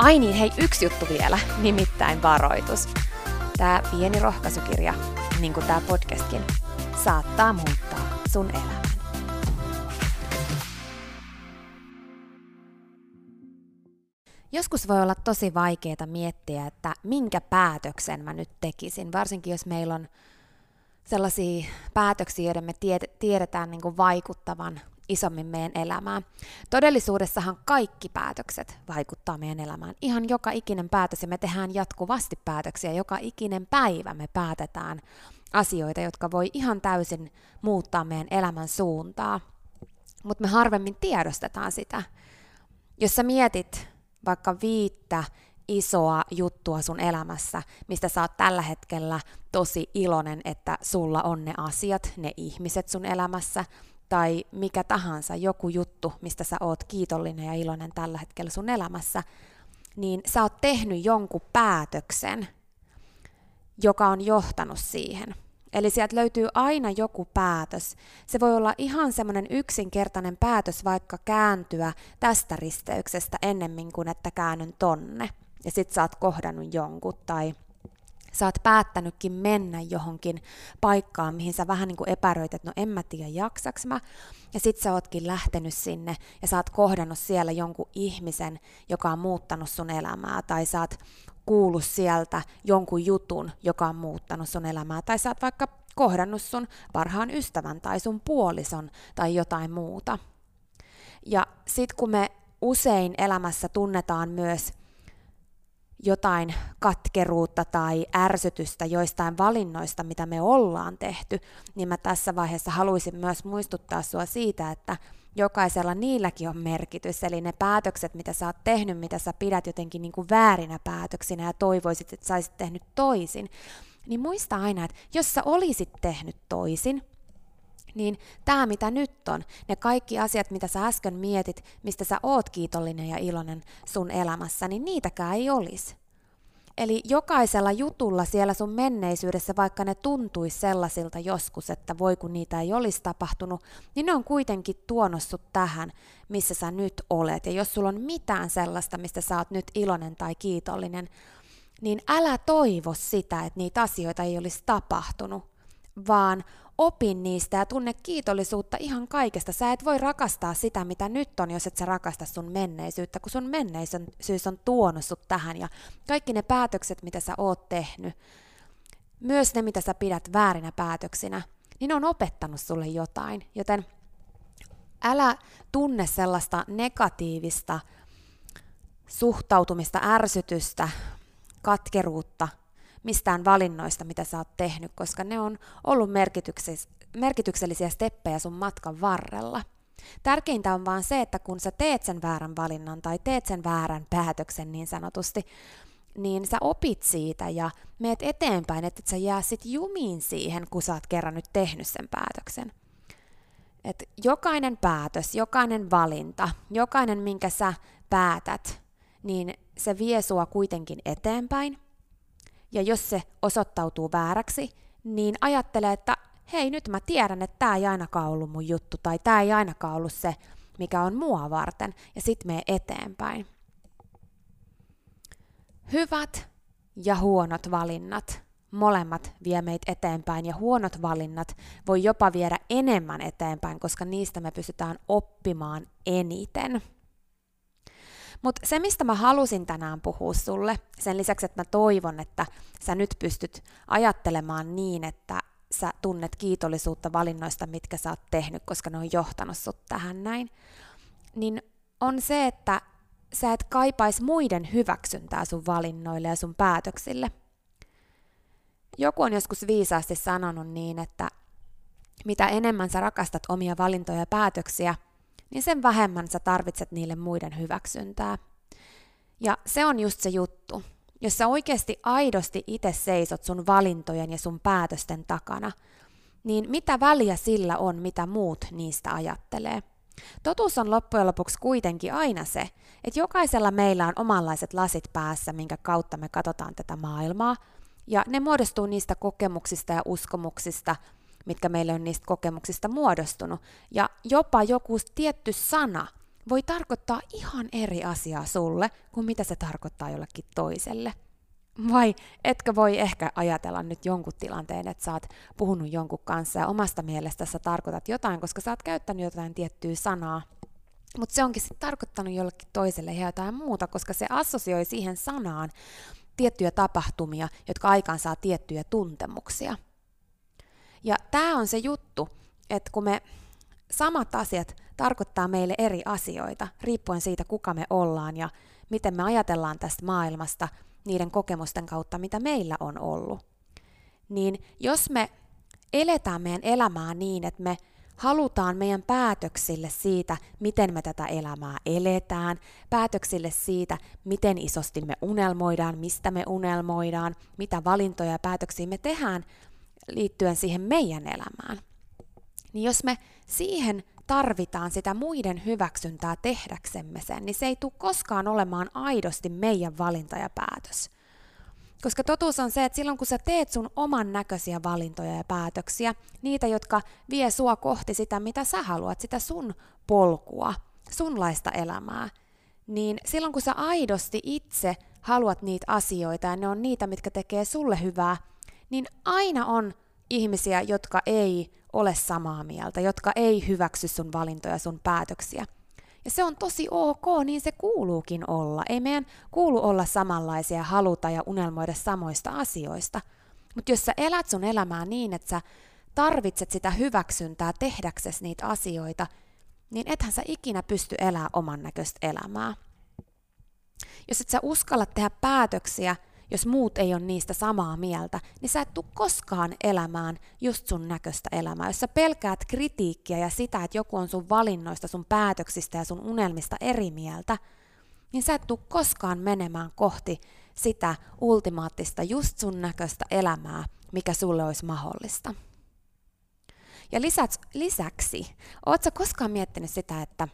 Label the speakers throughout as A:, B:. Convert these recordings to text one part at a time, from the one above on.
A: Ai niin, hei, yksi juttu vielä, nimittäin varoitus. Tämä pieni rohkaisukirja, niin kuin tämä podcastkin, saattaa muuttaa sun elämän. Joskus voi olla tosi vaikeaa miettiä, että minkä päätöksen mä nyt tekisin, varsinkin jos meillä on sellaisia päätöksiä, joiden me tiedetään niin kuin vaikuttavan isommin meidän elämään. Todellisuudessahan kaikki päätökset vaikuttaa meidän elämään. Ihan joka ikinen päätös, ja me tehdään jatkuvasti päätöksiä. Joka ikinen päivä me päätetään asioita, jotka voi ihan täysin muuttaa meidän elämän suuntaa. Mutta me harvemmin tiedostetaan sitä. Jos sä mietit vaikka viittä isoa juttua sun elämässä, mistä sä oot tällä hetkellä tosi iloinen, että sulla on ne asiat, ne ihmiset sun elämässä, tai mikä tahansa joku juttu, mistä sä oot kiitollinen ja iloinen tällä hetkellä sun elämässä, niin sä oot tehnyt jonkun päätöksen, joka on johtanut siihen. Eli sieltä löytyy aina joku päätös. Se voi olla ihan semmoinen yksinkertainen päätös vaikka kääntyä tästä risteyksestä ennemmin kuin että käännyn tonne. Ja sit sä oot kohdannut jonkun tai sä oot päättänytkin mennä johonkin paikkaan, mihin sä vähän niin kuin epäröit, että no en mä tiedä jaksaks mä. Ja sit sä ootkin lähtenyt sinne ja sä oot kohdannut siellä jonkun ihmisen, joka on muuttanut sun elämää. Tai sä oot kuullut sieltä jonkun jutun, joka on muuttanut sun elämää. Tai sä oot vaikka kohdannut sun parhaan ystävän tai sun puolison tai jotain muuta. Ja sit kun me usein elämässä tunnetaan myös jotain katkeruutta tai ärsytystä joistain valinnoista, mitä me ollaan tehty, niin mä tässä vaiheessa haluaisin myös muistuttaa sua siitä, että jokaisella niilläkin on merkitys, eli ne päätökset, mitä sä oot tehnyt, mitä sä pidät jotenkin niin kuin väärinä päätöksinä ja toivoisit, että sä olisit tehnyt toisin, niin muista aina, että jos sä olisit tehnyt toisin, niin tämä mitä nyt on, ne kaikki asiat, mitä sä äsken mietit, mistä sä oot kiitollinen ja iloinen sun elämässä, niin niitäkään ei olisi. Eli jokaisella jutulla siellä sun menneisyydessä, vaikka ne tuntuisi sellaisilta joskus, että voi kun niitä ei olisi tapahtunut, niin ne on kuitenkin tuonut sut tähän, missä sä nyt olet. Ja jos sulla on mitään sellaista, mistä sä oot nyt iloinen tai kiitollinen, niin älä toivo sitä, että niitä asioita ei olisi tapahtunut, vaan opin niistä ja tunne kiitollisuutta ihan kaikesta. Sä et voi rakastaa sitä, mitä nyt on, jos et sä rakasta sun menneisyyttä, kun sun menneisyys on tuonut sut tähän ja kaikki ne päätökset, mitä sä oot tehnyt, myös ne, mitä sä pidät väärinä päätöksinä, niin on opettanut sulle jotain. Joten Älä tunne sellaista negatiivista suhtautumista, ärsytystä, katkeruutta mistään valinnoista, mitä sä oot tehnyt, koska ne on ollut merkityksellisiä steppejä sun matkan varrella. Tärkeintä on vaan se, että kun sä teet sen väärän valinnan tai teet sen väärän päätöksen niin sanotusti, niin sä opit siitä ja meet eteenpäin, että et sä jää sit jumiin siihen, kun sä oot kerran nyt tehnyt sen päätöksen. Et jokainen päätös, jokainen valinta, jokainen minkä sä päätät, niin se vie sua kuitenkin eteenpäin. Ja jos se osoittautuu vääräksi, niin ajattele, että hei nyt mä tiedän, että tämä ei ainakaan ollut mun juttu tai tämä ei ainakaan ollut se, mikä on mua varten, ja sit mene eteenpäin. Hyvät ja huonot valinnat, molemmat vie meitä eteenpäin, ja huonot valinnat voi jopa viedä enemmän eteenpäin, koska niistä me pystytään oppimaan eniten. Mutta se, mistä mä halusin tänään puhua sulle, sen lisäksi, että mä toivon, että sä nyt pystyt ajattelemaan niin, että sä tunnet kiitollisuutta valinnoista, mitkä sä oot tehnyt, koska ne on johtanut sut tähän näin, niin on se, että sä et kaipais muiden hyväksyntää sun valinnoille ja sun päätöksille. Joku on joskus viisaasti sanonut niin, että mitä enemmän sä rakastat omia valintoja ja päätöksiä, niin sen vähemmän sä tarvitset niille muiden hyväksyntää. Ja se on just se juttu. Jos sä oikeasti aidosti itse seisot sun valintojen ja sun päätösten takana, niin mitä väliä sillä on, mitä muut niistä ajattelee? Totuus on loppujen lopuksi kuitenkin aina se, että jokaisella meillä on omanlaiset lasit päässä, minkä kautta me katsotaan tätä maailmaa, ja ne muodostuu niistä kokemuksista ja uskomuksista, mitkä meille on niistä kokemuksista muodostunut. Ja jopa joku tietty sana voi tarkoittaa ihan eri asiaa sulle kuin mitä se tarkoittaa jollekin toiselle. Vai etkö voi ehkä ajatella nyt jonkun tilanteen, että sä oot puhunut jonkun kanssa ja omasta mielestä sä tarkoitat jotain, koska sä oot käyttänyt jotain tiettyä sanaa, mutta se onkin sitten tarkoittanut jollekin toiselle ihan jotain muuta, koska se assosioi siihen sanaan tiettyjä tapahtumia, jotka aikaan saa tiettyjä tuntemuksia. Ja tämä on se juttu, että kun me samat asiat tarkoittaa meille eri asioita, riippuen siitä, kuka me ollaan ja miten me ajatellaan tästä maailmasta niiden kokemusten kautta, mitä meillä on ollut. Niin jos me eletään meidän elämää niin, että me halutaan meidän päätöksille siitä, miten me tätä elämää eletään, päätöksille siitä, miten isosti me unelmoidaan, mistä me unelmoidaan, mitä valintoja ja päätöksiä me tehdään liittyen siihen meidän elämään. Niin jos me siihen tarvitaan sitä muiden hyväksyntää tehdäksemme sen, niin se ei tule koskaan olemaan aidosti meidän valinta ja päätös. Koska totuus on se, että silloin kun sä teet sun oman näköisiä valintoja ja päätöksiä, niitä, jotka vie sua kohti sitä, mitä sä haluat, sitä sun polkua, sunlaista elämää, niin silloin kun sä aidosti itse haluat niitä asioita ja ne on niitä, mitkä tekee sulle hyvää, niin aina on ihmisiä, jotka ei ole samaa mieltä, jotka ei hyväksy sun valintoja, sun päätöksiä. Ja se on tosi ok, niin se kuuluukin olla. Ei meidän kuulu olla samanlaisia, haluta ja unelmoida samoista asioista. Mutta jos sä elät sun elämää niin, että sä tarvitset sitä hyväksyntää tehdäksesi niitä asioita, niin ethän sä ikinä pysty elämään oman näköistä elämää. Jos et sä uskalla tehdä päätöksiä, jos muut ei ole niistä samaa mieltä, niin sä et tule koskaan elämään just sun näköistä elämää. Jos sä pelkäät kritiikkiä ja sitä, että joku on sun valinnoista, sun päätöksistä ja sun unelmista eri mieltä, niin sä et tule koskaan menemään kohti sitä ultimaattista just sun näköistä elämää, mikä sulle olisi mahdollista. Ja lisäksi, lisäksi oot sä koskaan miettinyt sitä, että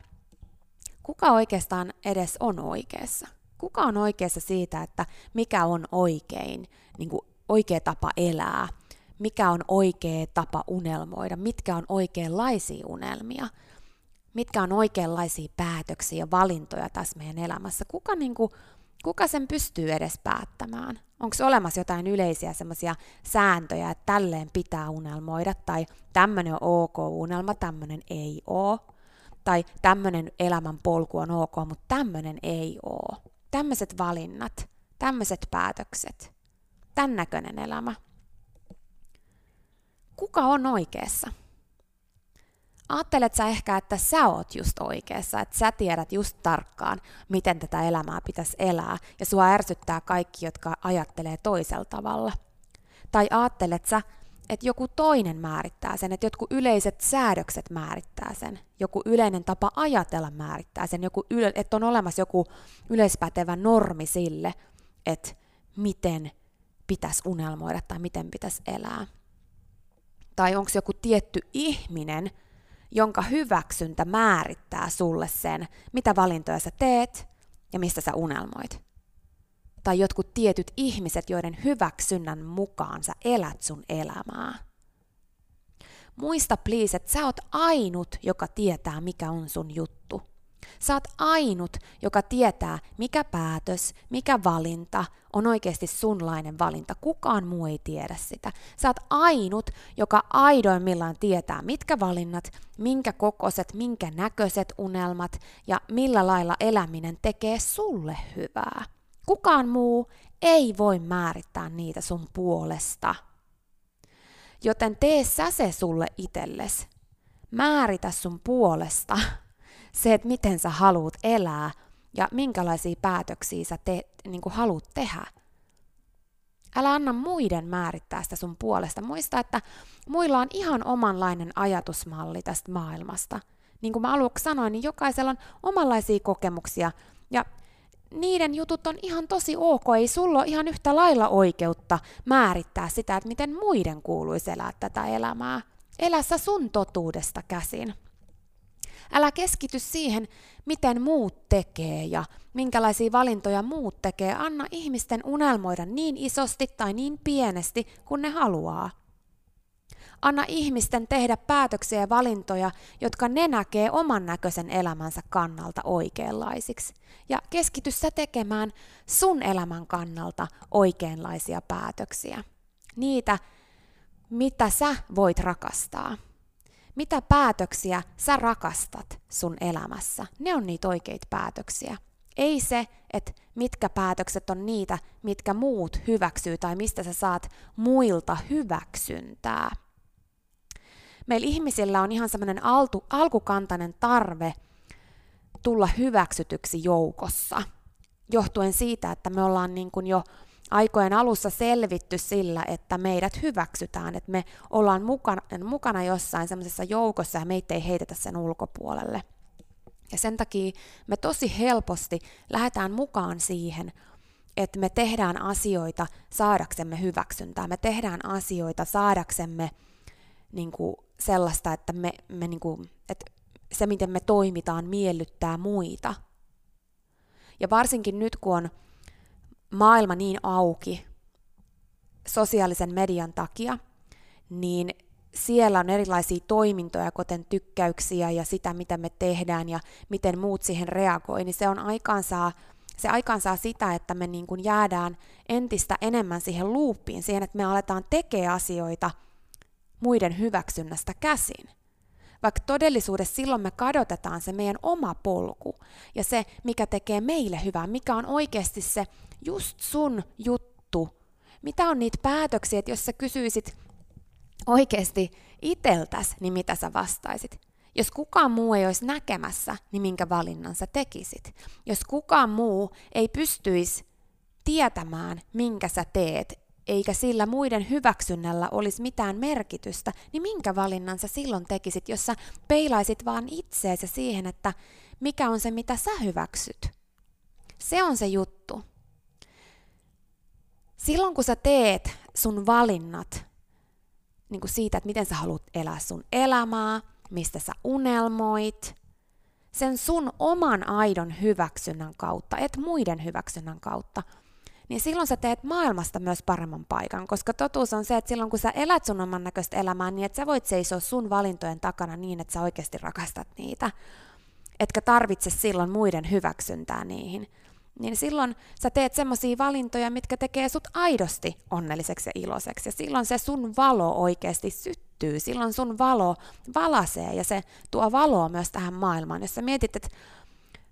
A: kuka oikeastaan edes on oikeassa? Kuka on oikeassa siitä, että mikä on oikein, niin kuin oikea tapa elää, mikä on oikea tapa unelmoida, mitkä on oikeanlaisia unelmia, mitkä on oikeanlaisia päätöksiä ja valintoja tässä meidän elämässä. Kuka, niin kuin, kuka sen pystyy edes päättämään? Onko olemassa jotain yleisiä semmoisia sääntöjä, että tälleen pitää unelmoida, tai tämmöinen on ok unelma, tämmöinen ei ole, tai tämmöinen elämän polku on ok, mutta tämmöinen ei ole tämmöiset valinnat, tämmöiset päätökset, tämän näköinen elämä. Kuka on oikeassa? Aattelet sä ehkä, että sä oot just oikeassa, että sä tiedät just tarkkaan, miten tätä elämää pitäisi elää, ja sua ärsyttää kaikki, jotka ajattelee toisella tavalla. Tai aattelet sä, että joku toinen määrittää sen, että jotkut yleiset säädökset määrittää sen, joku yleinen tapa ajatella määrittää sen, joku yle, että on olemassa joku yleispätevä normi sille, että miten pitäisi unelmoida tai miten pitäisi elää. Tai onko joku tietty ihminen, jonka hyväksyntä määrittää sulle sen, mitä valintoja sä teet ja mistä sä unelmoit. Tai jotkut tietyt ihmiset, joiden hyväksynnän mukaan sä elät sun elämää. Muista please, että sä oot ainut, joka tietää, mikä on sun juttu. Sä oot ainut, joka tietää, mikä päätös, mikä valinta on oikeasti sunlainen valinta. Kukaan muu ei tiedä sitä. Sä oot ainut, joka aidoimmillaan tietää, mitkä valinnat, minkä kokoiset, minkä näköiset unelmat ja millä lailla eläminen tekee sulle hyvää. Kukaan muu ei voi määrittää niitä sun puolesta. Joten tee sä se sulle itsellesi. Määritä sun puolesta se, että miten sä haluat elää ja minkälaisia päätöksiä sä te, niin haluat tehdä. Älä anna muiden määrittää sitä sun puolesta. Muista, että muilla on ihan omanlainen ajatusmalli tästä maailmasta. Niin kuin mä aluksi sanoin, niin jokaisella on omanlaisia kokemuksia ja niiden jutut on ihan tosi ok. Ei sulla ole ihan yhtä lailla oikeutta määrittää sitä, että miten muiden kuuluisi elää tätä elämää. Elä sä sun totuudesta käsin. Älä keskity siihen, miten muut tekee ja minkälaisia valintoja muut tekee. Anna ihmisten unelmoida niin isosti tai niin pienesti kuin ne haluaa. Anna ihmisten tehdä päätöksiä ja valintoja, jotka ne näkee oman näköisen elämänsä kannalta oikeanlaisiksi. Ja keskity sä tekemään sun elämän kannalta oikeanlaisia päätöksiä. Niitä, mitä sä voit rakastaa. Mitä päätöksiä sä rakastat sun elämässä? Ne on niitä oikeita päätöksiä. Ei se, että mitkä päätökset on niitä, mitkä muut hyväksyy tai mistä sä saat muilta hyväksyntää. Meillä ihmisillä on ihan semmoinen alkukantainen tarve tulla hyväksytyksi joukossa, johtuen siitä, että me ollaan niin kuin jo aikojen alussa selvitty sillä, että meidät hyväksytään, että me ollaan mukana, mukana jossain semmoisessa joukossa ja meitä ei heitetä sen ulkopuolelle. Ja sen takia me tosi helposti lähdetään mukaan siihen, että me tehdään asioita saadaksemme hyväksyntää. Me tehdään asioita saadaksemme niin kuin sellaista, että, me, me niin kuin, että se, miten me toimitaan, miellyttää muita. Ja varsinkin nyt, kun on maailma niin auki sosiaalisen median takia, niin siellä on erilaisia toimintoja, kuten tykkäyksiä ja sitä, mitä me tehdään ja miten muut siihen reagoi, niin se on aikaansaa, se aikaansaa sitä, että me niin kuin jäädään entistä enemmän siihen luuppiin, siihen, että me aletaan tekemään asioita muiden hyväksynnästä käsin. Vaikka todellisuudessa silloin me kadotetaan se meidän oma polku ja se, mikä tekee meille hyvää, mikä on oikeasti se just sun juttu. Mitä on niitä päätöksiä, että jos sä kysyisit oikeasti iteltäs, niin mitä sä vastaisit? Jos kukaan muu ei olisi näkemässä, niin minkä valinnan sä tekisit? Jos kukaan muu ei pystyisi tietämään, minkä sä teet, eikä sillä muiden hyväksynnällä olisi mitään merkitystä, niin minkä valinnan sä silloin tekisit, jos sä peilaisit vaan itseesi siihen, että mikä on se, mitä sä hyväksyt? Se on se juttu. Silloin kun sä teet sun valinnat niin kuin siitä, että miten sä haluat elää sun elämää, mistä sä unelmoit, sen sun oman aidon hyväksynnän kautta, et muiden hyväksynnän kautta, niin silloin sä teet maailmasta myös paremman paikan, koska totuus on se, että silloin kun sä elät sun oman näköistä elämää, niin että sä voit seisoa sun valintojen takana niin, että sä oikeasti rakastat niitä, etkä tarvitse silloin muiden hyväksyntää niihin, niin silloin sä teet semmoisia valintoja, mitkä tekee sut aidosti onnelliseksi ja iloiseksi. Ja silloin se sun valo oikeasti syttyy, silloin sun valo valasee ja se tuo valoa myös tähän maailmaan. Jos sä mietit, että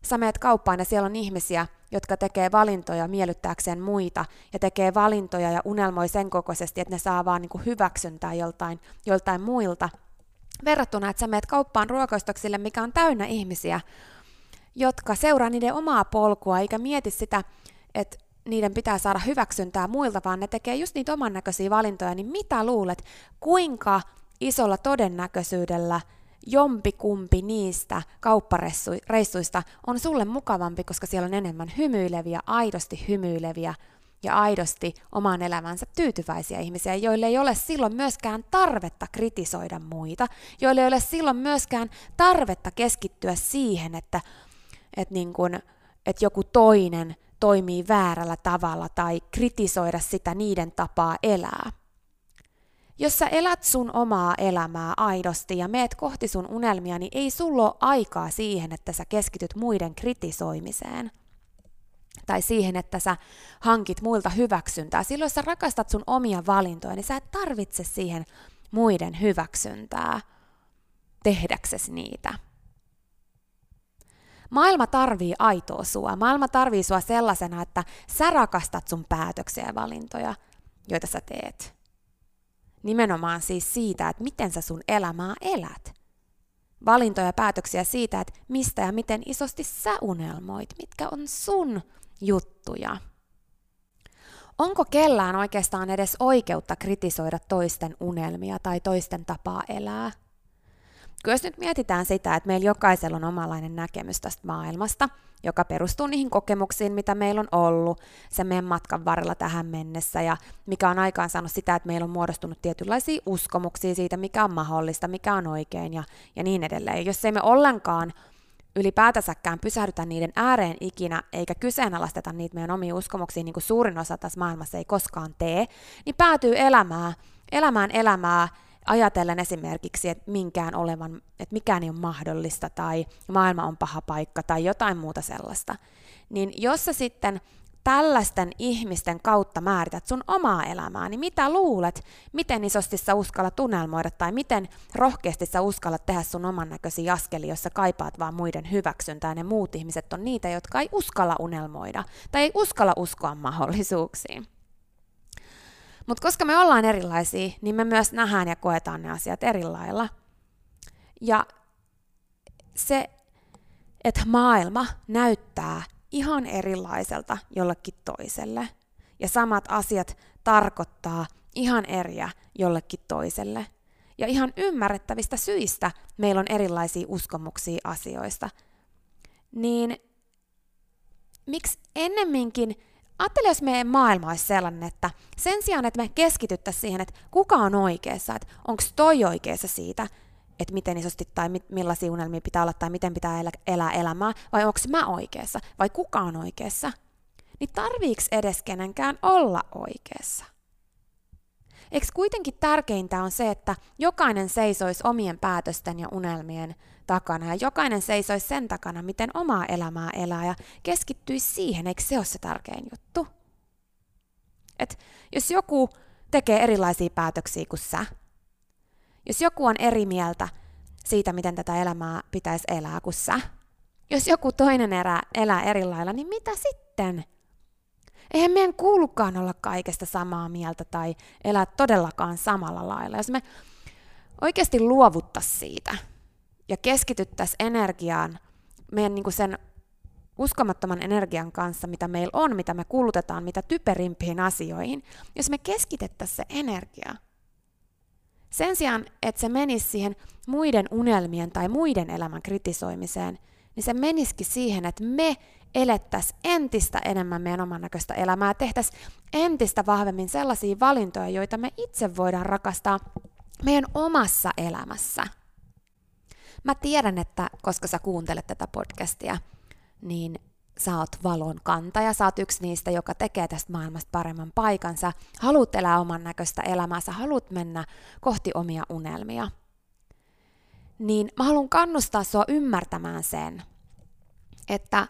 A: sä meet kauppaan ja siellä on ihmisiä, jotka tekee valintoja miellyttääkseen muita ja tekee valintoja ja unelmoi sen kokoisesti, että ne saa vaan niin hyväksyntää joltain, joltain muilta, Verrattuna, että sä meet kauppaan ruokoistoksille, mikä on täynnä ihmisiä, jotka seuraa niiden omaa polkua, eikä mieti sitä, että niiden pitää saada hyväksyntää muilta, vaan ne tekee just niitä oman näköisiä valintoja, niin mitä luulet, kuinka isolla todennäköisyydellä jompikumpi niistä kauppareissuista on sulle mukavampi, koska siellä on enemmän hymyileviä, aidosti hymyileviä ja aidosti omaan elämänsä tyytyväisiä ihmisiä, joille ei ole silloin myöskään tarvetta kritisoida muita, joille ei ole silloin myöskään tarvetta keskittyä siihen, että, että, niin kun, että joku toinen toimii väärällä tavalla tai kritisoida sitä niiden tapaa elää. Jos sä elät sun omaa elämää aidosti ja meet kohti sun unelmia, niin ei sulla ole aikaa siihen, että sä keskityt muiden kritisoimiseen. Tai siihen, että sä hankit muilta hyväksyntää. Silloin jos sä rakastat sun omia valintoja, niin sä et tarvitse siihen muiden hyväksyntää tehdäksesi niitä. Maailma tarvii aitoa sua. Maailma tarvii sua sellaisena, että sä rakastat sun päätöksiä ja valintoja, joita sä teet. Nimenomaan siis siitä, että miten sä sun elämää elät. Valintoja ja päätöksiä siitä, että mistä ja miten isosti sä unelmoit, mitkä on sun juttuja. Onko kellään oikeastaan edes oikeutta kritisoida toisten unelmia tai toisten tapaa elää? Kyllä jos nyt mietitään sitä, että meillä jokaisella on omanlainen näkemys tästä maailmasta, joka perustuu niihin kokemuksiin, mitä meillä on ollut sen meidän matkan varrella tähän mennessä, ja mikä on aikaan saanut sitä, että meillä on muodostunut tietynlaisia uskomuksia siitä, mikä on mahdollista, mikä on oikein ja, ja niin edelleen. Jos ei me ollenkaan ylipäätänsäkään pysähdytä niiden ääreen ikinä, eikä kyseenalaisteta niitä meidän omia uskomuksia, niin kuin suurin osa tässä maailmassa ei koskaan tee, niin päätyy elämää, elämään elämää ajatellen esimerkiksi, että minkään olevan, että mikään ei ole mahdollista tai maailma on paha paikka tai jotain muuta sellaista, niin jos sä sitten tällaisten ihmisten kautta määrität sun omaa elämää, niin mitä luulet, miten isosti sä uskallat tunnelmoida tai miten rohkeasti sä uskallat tehdä sun oman näköisiä askelia, jos sä kaipaat vaan muiden hyväksyntää ja ne muut ihmiset on niitä, jotka ei uskalla unelmoida tai ei uskalla uskoa mahdollisuuksiin. Mutta koska me ollaan erilaisia, niin me myös nähdään ja koetaan ne asiat eri lailla. Ja se, että maailma näyttää ihan erilaiselta jollekin toiselle. Ja samat asiat tarkoittaa ihan eriä jollekin toiselle. Ja ihan ymmärrettävistä syistä meillä on erilaisia uskomuksia asioista. Niin miksi ennemminkin Ajattele, jos meidän maailma olisi sellainen, että sen sijaan, että me keskityttäisiin siihen, että kuka on oikeassa, että onko toi oikeassa siitä, että miten isosti tai millaisia unelmia pitää olla tai miten pitää elä, elää elämää, vai onko mä oikeassa, vai kuka on oikeassa, niin tarviiks edes kenenkään olla oikeassa? Eikö kuitenkin tärkeintä on se, että jokainen seisoisi omien päätösten ja unelmien takana ja jokainen seisoisi sen takana, miten omaa elämää elää ja keskittyisi siihen, eikö se ole se tärkein juttu? Et jos joku tekee erilaisia päätöksiä kuin sä, jos joku on eri mieltä siitä, miten tätä elämää pitäisi elää kuin sä, jos joku toinen erää, elää eri lailla, niin mitä sitten? Eihän meidän kuulukaan olla kaikesta samaa mieltä tai elää todellakaan samalla lailla. Jos me oikeasti luovuttaisiin siitä ja keskityttäisiin energiaan meidän niin kuin sen uskomattoman energian kanssa, mitä meillä on, mitä me kulutetaan, mitä typerimpiin asioihin, jos me keskitettäisiin se energia. Sen sijaan, että se menisi siihen muiden unelmien tai muiden elämän kritisoimiseen, niin se menisikin siihen, että me elettäisiin entistä enemmän meidän oman näköistä elämää, tehtäisiin entistä vahvemmin sellaisia valintoja, joita me itse voidaan rakastaa meidän omassa elämässä. Mä tiedän, että koska sä kuuntelet tätä podcastia, niin sä oot valon kantaja, sä oot yksi niistä, joka tekee tästä maailmasta paremman paikan, sä haluat elää oman näköistä elämää, sä haluat mennä kohti omia unelmia. Niin mä haluan kannustaa sua ymmärtämään sen, että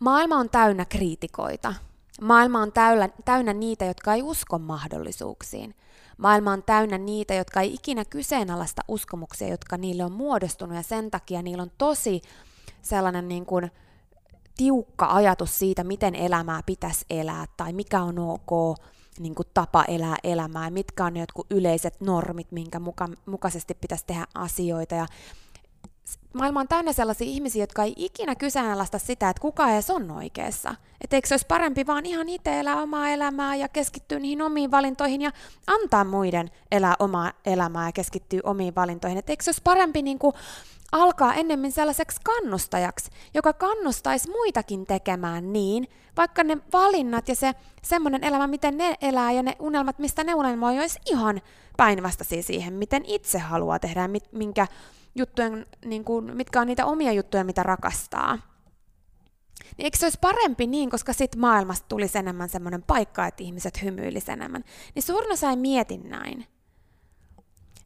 A: Maailma on täynnä kriitikoita. Maailma on täynnä, täynnä niitä, jotka ei usko mahdollisuuksiin. Maailma on täynnä niitä, jotka ei ikinä kyseenalaista uskomuksia, jotka niille on muodostunut ja sen takia niillä on tosi sellainen niin kuin tiukka ajatus siitä, miten elämää pitäisi elää tai mikä on ok niin kuin tapa elää elämää, mitkä on ne jotkut yleiset normit, minkä muka, mukaisesti pitäisi tehdä asioita. Ja maailma on täynnä sellaisia ihmisiä, jotka ei ikinä kyseenalaista sitä, että kuka edes on oikeassa. Että eikö se olisi parempi vaan ihan itse elää omaa elämää ja keskittyä niihin omiin valintoihin ja antaa muiden elää omaa elämää ja keskittyä omiin valintoihin. Että eikö se olisi parempi niin kuin alkaa ennemmin sellaiseksi kannustajaksi, joka kannustaisi muitakin tekemään niin, vaikka ne valinnat ja se semmoinen elämä, miten ne elää ja ne unelmat, mistä ne unelmoi, olisi ihan päinvastaisia siihen, miten itse haluaa tehdä ja minkä juttujen, niin kuin, mitkä on niitä omia juttuja, mitä rakastaa. Niin eikö se olisi parempi niin, koska sit maailmasta tulisi enemmän semmoinen paikka, että ihmiset hymyilisivät enemmän. Niin suurin osa ei mieti näin.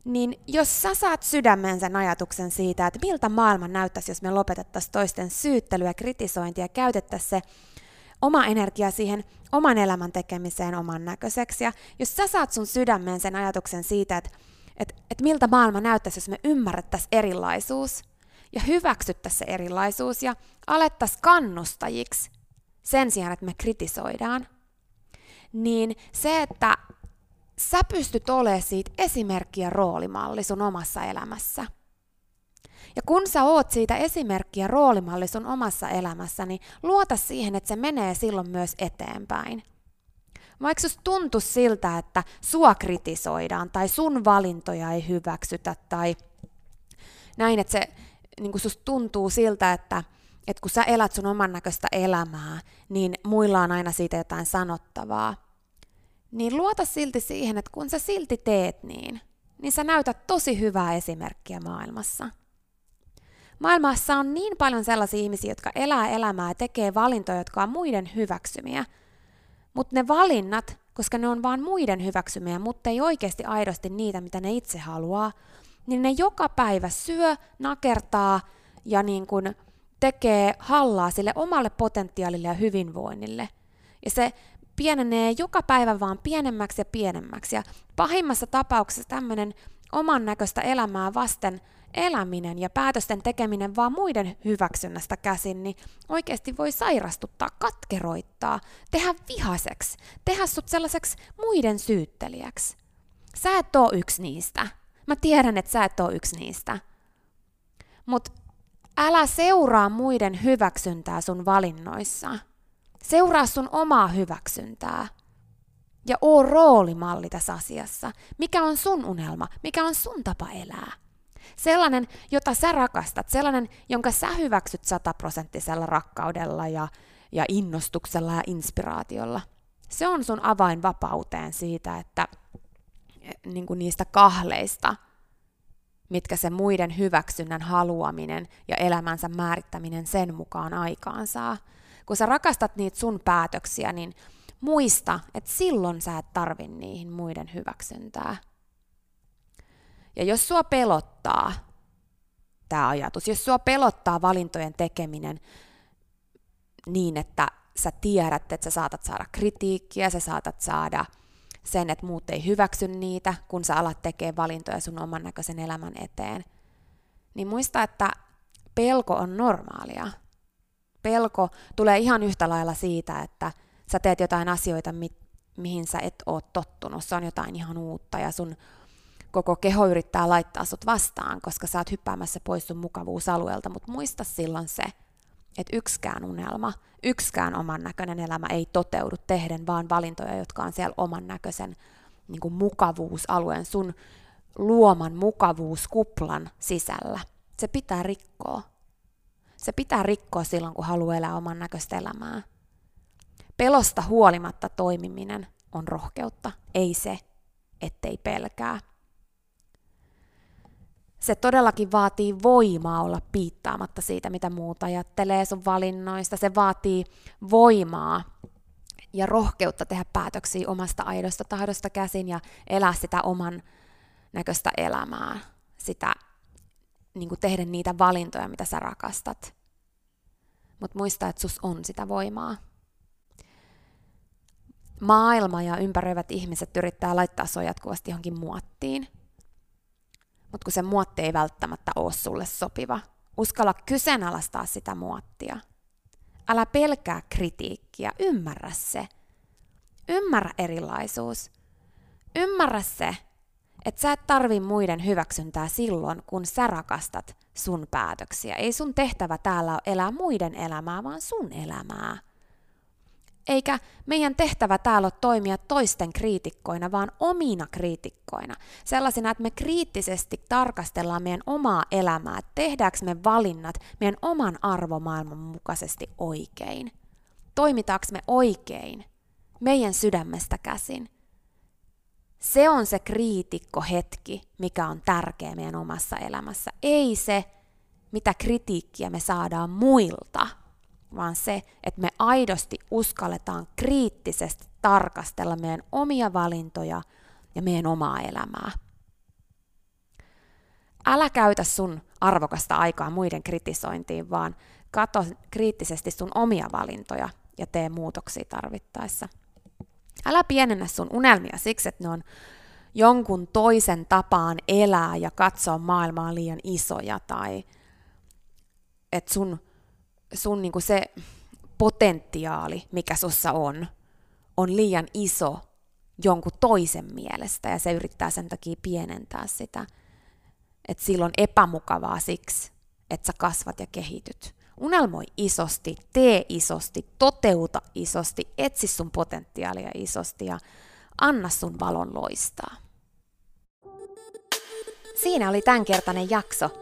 A: Niin jos sä saat sydämen sen ajatuksen siitä, että miltä maailma näyttäisi, jos me lopetettaisiin toisten syyttelyä kritisointia käytettäisiin se oma energia siihen oman elämän tekemiseen oman näköiseksi. Ja jos sä saat sun sydämeen sen ajatuksen siitä, että että et miltä maailma näyttäisi, jos me ymmärrettäisiin erilaisuus ja hyväksyttäisiin se erilaisuus ja alettaisiin kannustajiksi sen sijaan, että me kritisoidaan, niin se, että sä pystyt olemaan siitä esimerkkiä roolimalli sun omassa elämässä. Ja kun sä oot siitä esimerkkiä roolimalli sun omassa elämässä, niin luota siihen, että se menee silloin myös eteenpäin. Vaikka susta tuntuisi siltä, että sua kritisoidaan tai sun valintoja ei hyväksytä tai näin, että se niin susta tuntuu siltä, että, että kun sä elät sun oman näköistä elämää, niin muilla on aina siitä jotain sanottavaa. Niin luota silti siihen, että kun sä silti teet niin, niin sä näytät tosi hyvää esimerkkiä maailmassa. Maailmassa on niin paljon sellaisia ihmisiä, jotka elää elämää ja tekee valintoja, jotka on muiden hyväksymiä – mutta ne valinnat, koska ne on vain muiden hyväksymiä, mutta ei oikeasti aidosti niitä, mitä ne itse haluaa, niin ne joka päivä syö, nakertaa ja niin kun tekee hallaa sille omalle potentiaalille ja hyvinvoinnille. Ja se pienenee joka päivä vaan pienemmäksi ja pienemmäksi. Ja pahimmassa tapauksessa tämmöinen oman näköistä elämää vasten eläminen ja päätösten tekeminen vaan muiden hyväksynnästä käsin, niin oikeasti voi sairastuttaa, katkeroittaa, tehdä vihaseksi, tehdä sut sellaiseksi muiden syyttelijäksi. Sä et oo yksi niistä. Mä tiedän, että sä et oo yksi niistä. Mutta älä seuraa muiden hyväksyntää sun valinnoissa. Seuraa sun omaa hyväksyntää. Ja oo roolimalli tässä asiassa. Mikä on sun unelma? Mikä on sun tapa elää? Sellainen, jota sä rakastat, sellainen, jonka sä hyväksyt sataprosenttisella rakkaudella ja, ja innostuksella ja inspiraatiolla. Se on sun avain vapauteen siitä, että niin kuin niistä kahleista, mitkä se muiden hyväksynnän haluaminen ja elämänsä määrittäminen sen mukaan aikaansaa. Kun sä rakastat niitä sun päätöksiä, niin muista, että silloin sä et tarvi niihin muiden hyväksyntää. Ja jos sua pelottaa tämä ajatus, jos sua pelottaa valintojen tekeminen niin, että sä tiedät, että sä saatat saada kritiikkiä, sä saatat saada sen, että muut ei hyväksy niitä, kun sä alat tekemään valintoja sun oman näköisen elämän eteen, niin muista, että pelko on normaalia. Pelko tulee ihan yhtä lailla siitä, että sä teet jotain asioita, mi- mihin sä et ole tottunut. Se on jotain ihan uutta ja sun koko keho yrittää laittaa sut vastaan, koska sä oot hyppäämässä pois sun mukavuusalueelta, mutta muista silloin se, että yksikään unelma, yksikään oman näköinen elämä ei toteudu tehden vaan valintoja, jotka on siellä oman näköisen niin kuin mukavuusalueen, sun luoman mukavuuskuplan sisällä. Se pitää rikkoa. Se pitää rikkoa silloin, kun haluaa elää oman näköistä elämää. Pelosta huolimatta toimiminen on rohkeutta, ei se, ettei pelkää se todellakin vaatii voimaa olla piittaamatta siitä, mitä muut ajattelee sun valinnoista. Se vaatii voimaa ja rohkeutta tehdä päätöksiä omasta aidosta tahdosta käsin ja elää sitä oman näköistä elämää, sitä niin kuin tehdä niitä valintoja, mitä sä rakastat. Mutta muista, että sus on sitä voimaa. Maailma ja ympäröivät ihmiset yrittää laittaa sua jatkuvasti johonkin muottiin – mutta kun se muotti ei välttämättä ole sulle sopiva. Uskalla kyseenalaistaa sitä muottia. Älä pelkää kritiikkiä, ymmärrä se. Ymmärrä erilaisuus. Ymmärrä se, että sä et tarvi muiden hyväksyntää silloin, kun sä rakastat sun päätöksiä. Ei sun tehtävä täällä ole elää muiden elämää, vaan sun elämää. Eikä meidän tehtävä täällä ole toimia toisten kriitikkoina, vaan omina kriitikkoina. Sellaisina, että me kriittisesti tarkastellaan meidän omaa elämää, että tehdäänkö me valinnat meidän oman arvomaailman mukaisesti oikein. Toimitaanko me oikein meidän sydämestä käsin. Se on se kriitikkohetki, mikä on tärkeä meidän omassa elämässä. Ei se, mitä kritiikkiä me saadaan muilta – vaan se, että me aidosti uskalletaan kriittisesti tarkastella meidän omia valintoja ja meidän omaa elämää. Älä käytä sun arvokasta aikaa muiden kritisointiin, vaan kato kriittisesti sun omia valintoja ja tee muutoksia tarvittaessa. Älä pienennä sun unelmia siksi, että ne on jonkun toisen tapaan elää ja katsoa maailmaa liian isoja tai että sun sun niinku se potentiaali, mikä sussa on, on liian iso jonkun toisen mielestä ja se yrittää sen takia pienentää sitä. Että silloin epämukavaa siksi, että sä kasvat ja kehityt. Unelmoi isosti, tee isosti, toteuta isosti, etsi sun potentiaalia isosti ja anna sun valon loistaa. Siinä oli tämänkertainen jakso.